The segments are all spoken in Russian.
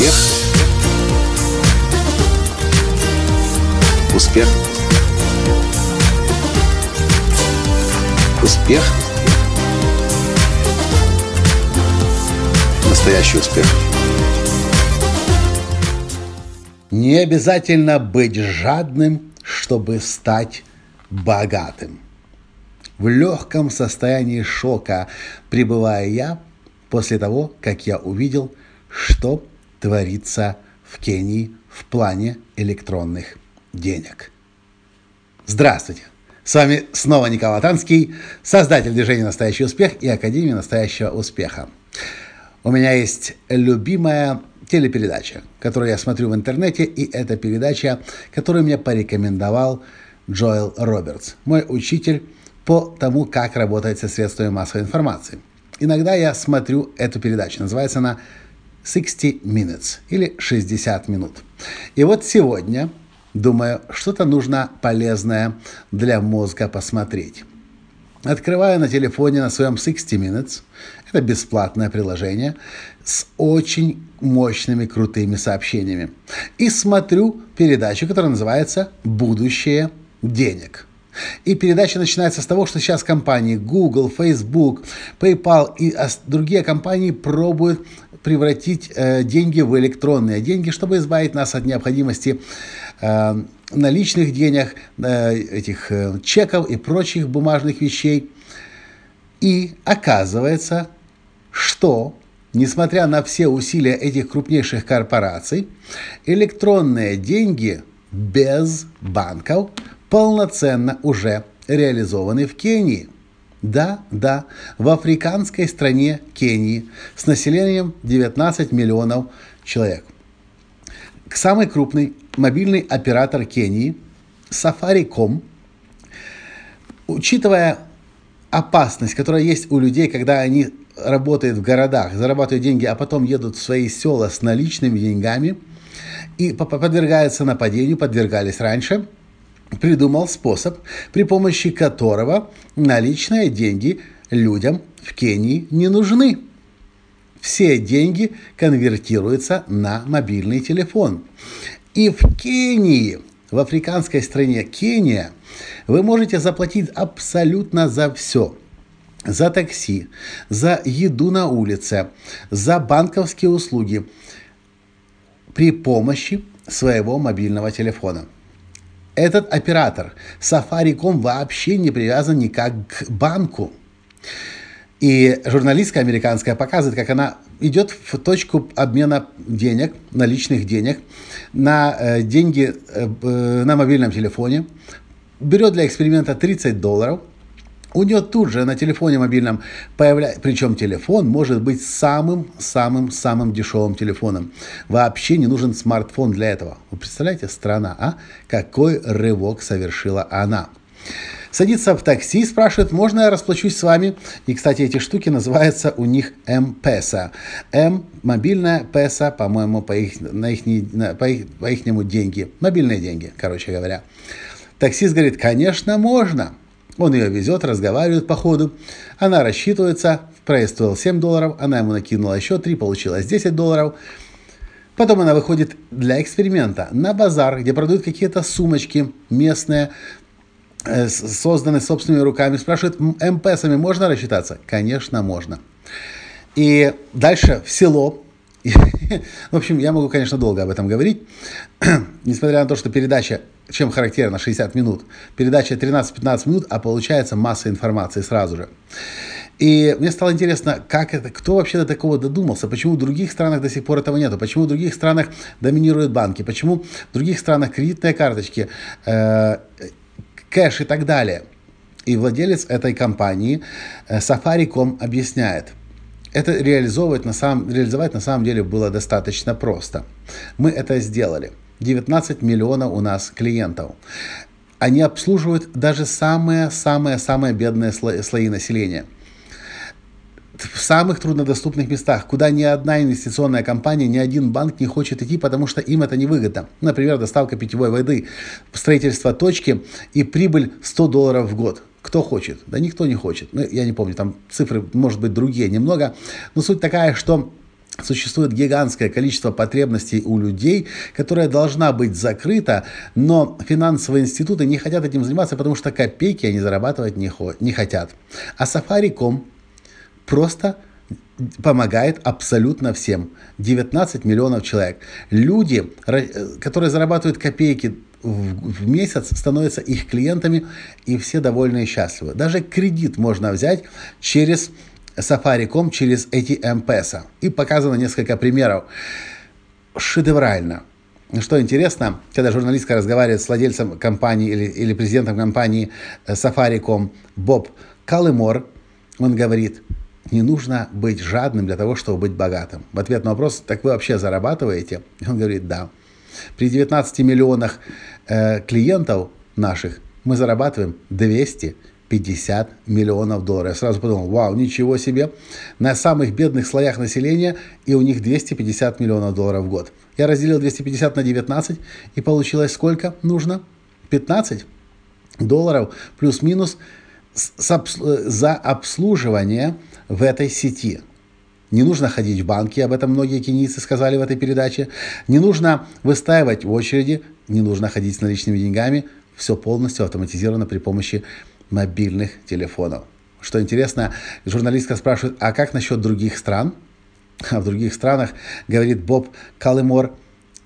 Успех. Успех. Успех. Настоящий успех. Не обязательно быть жадным, чтобы стать богатым. В легком состоянии шока пребывая я после того, как я увидел, что творится в Кении в плане электронных денег. Здравствуйте! С вами снова Николай Танский, создатель движения «Настоящий успех» и Академии «Настоящего успеха». У меня есть любимая телепередача, которую я смотрю в интернете, и это передача, которую мне порекомендовал Джоэл Робертс, мой учитель по тому, как работать со средствами массовой информации. Иногда я смотрю эту передачу, называется она 60 Minutes или 60 минут. И вот сегодня, думаю, что-то нужно полезное для мозга посмотреть. Открываю на телефоне на своем 60 Minutes. Это бесплатное приложение с очень мощными, крутыми сообщениями. И смотрю передачу, которая называется «Будущее денег». И передача начинается с того, что сейчас компании Google, Facebook, PayPal и другие компании пробуют превратить э, деньги в электронные деньги, чтобы избавить нас от необходимости э, наличных денег, э, этих чеков и прочих бумажных вещей. И оказывается, что, несмотря на все усилия этих крупнейших корпораций, электронные деньги без банков полноценно уже реализованы в Кении. Да, да, в африканской стране Кении с населением 19 миллионов человек. Самый крупный мобильный оператор Кении Safaricom, учитывая опасность, которая есть у людей, когда они работают в городах, зарабатывают деньги, а потом едут в свои села с наличными деньгами и подвергаются нападению, подвергались раньше – придумал способ, при помощи которого наличные деньги людям в Кении не нужны. Все деньги конвертируются на мобильный телефон. И в Кении, в африканской стране Кения, вы можете заплатить абсолютно за все. За такси, за еду на улице, за банковские услуги при помощи своего мобильного телефона. Этот оператор Safaricom вообще не привязан никак к банку. И журналистка американская показывает, как она идет в точку обмена денег, наличных денег, на э, деньги э, на мобильном телефоне, берет для эксперимента 30 долларов, у нее тут же на телефоне мобильном появляется, причем телефон может быть самым-самым-самым дешевым телефоном. Вообще не нужен смартфон для этого. Вы представляете, страна, а? Какой рывок совершила она. Садится в такси, спрашивает, можно я расплачусь с вами? И, кстати, эти штуки называются у них М-Песа. М – мобильная, Песа, по-моему, по их, на их, на, по, их, по ихнему деньги. Мобильные деньги, короче говоря. Таксист говорит, конечно, можно. Он ее везет, разговаривает по ходу. Она рассчитывается. Проезд стоил 7 долларов. Она ему накинула еще 3, получилось 10 долларов. Потом она выходит для эксперимента на базар, где продают какие-то сумочки местные, э, созданные собственными руками. Спрашивает, МПСами можно рассчитаться? Конечно, можно. И дальше в село в общем, я могу, конечно, долго об этом говорить. Несмотря на то, что передача, чем характерна 60 минут, передача 13-15 минут, а получается масса информации сразу же. И мне стало интересно, как это, кто вообще до такого додумался, почему в других странах до сих пор этого нету, почему в других странах доминируют банки, почему в других странах кредитные карточки, э, кэш и так далее. И владелец этой компании э, Safaricom объясняет – это реализовывать на самом, реализовать на самом деле было достаточно просто. Мы это сделали. 19 миллионов у нас клиентов. Они обслуживают даже самые-самые-самые бедные слои, слои населения в самых труднодоступных местах, куда ни одна инвестиционная компания, ни один банк не хочет идти, потому что им это невыгодно. Например, доставка питьевой воды, строительство точки и прибыль 100 долларов в год. Кто хочет? Да никто не хочет. Ну, я не помню, там цифры, может быть, другие немного. Но суть такая, что существует гигантское количество потребностей у людей, которая должна быть закрыта, но финансовые институты не хотят этим заниматься, потому что копейки они зарабатывать не, не хотят. А Safari.com просто помогает абсолютно всем. 19 миллионов человек. Люди, которые зарабатывают копейки в месяц, становятся их клиентами, и все довольны и счастливы. Даже кредит можно взять через Safari.com через эти МПСа. И показано несколько примеров. Шедеврально. Что интересно, когда журналистка разговаривает с владельцем компании или, или президентом компании э, Safari.com Боб Калымор, он говорит, не нужно быть жадным для того, чтобы быть богатым. В ответ на вопрос, так вы вообще зарабатываете? Он говорит, да. При 19 миллионах э, клиентов наших мы зарабатываем 200 50 миллионов долларов. Я сразу подумал, вау, ничего себе. На самых бедных слоях населения и у них 250 миллионов долларов в год. Я разделил 250 на 19 и получилось сколько нужно? 15 долларов плюс-минус за обслуживание в этой сети. Не нужно ходить в банки, об этом многие кенийцы сказали в этой передаче. Не нужно выстаивать в очереди, не нужно ходить с наличными деньгами. Все полностью автоматизировано при помощи мобильных телефонов. Что интересно, журналистка спрашивает, а как насчет других стран? А в других странах, говорит Боб Калымор,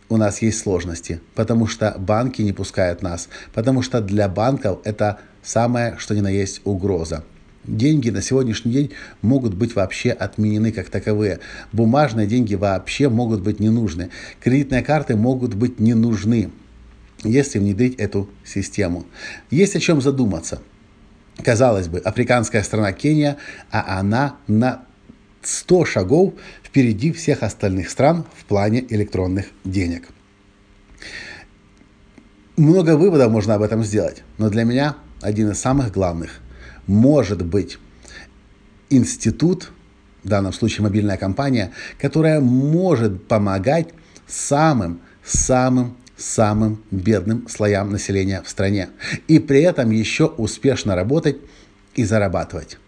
у нас есть сложности, потому что банки не пускают нас, потому что для банков это самое, что ни на есть угроза. Деньги на сегодняшний день могут быть вообще отменены как таковые. Бумажные деньги вообще могут быть не нужны. Кредитные карты могут быть не нужны, если внедрить эту систему. Есть о чем задуматься – Казалось бы, африканская страна Кения, а она на 100 шагов впереди всех остальных стран в плане электронных денег. Много выводов можно об этом сделать, но для меня один из самых главных может быть институт, в данном случае мобильная компания, которая может помогать самым-самым самым бедным слоям населения в стране. И при этом еще успешно работать и зарабатывать.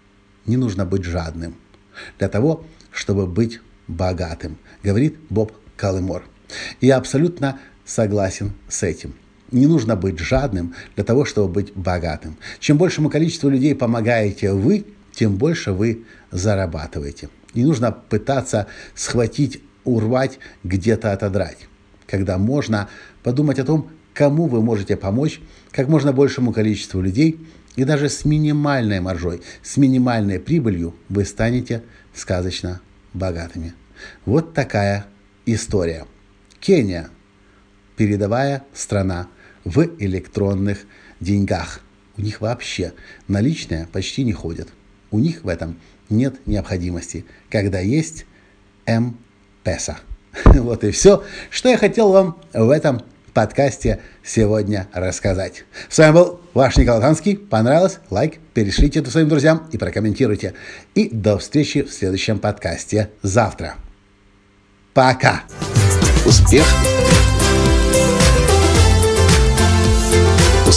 Не нужно быть жадным для того, чтобы быть богатым, говорит Боб Калымор. Я абсолютно согласен с этим. Не нужно быть жадным для того, чтобы быть богатым. Чем большему количеству людей помогаете вы, тем больше вы зарабатываете. Не нужно пытаться схватить, урвать, где-то отодрать когда можно подумать о том, кому вы можете помочь, как можно большему количеству людей, и даже с минимальной маржой, с минимальной прибылью вы станете сказочно богатыми. Вот такая история. Кения – передовая страна в электронных деньгах. У них вообще наличные почти не ходят. У них в этом нет необходимости, когда есть М-Песа. Вот и все, что я хотел вам в этом подкасте сегодня рассказать. С вами был ваш Николай Танский. Понравилось? Лайк, перешлите это своим друзьям и прокомментируйте. И до встречи в следующем подкасте завтра. Пока! Успех!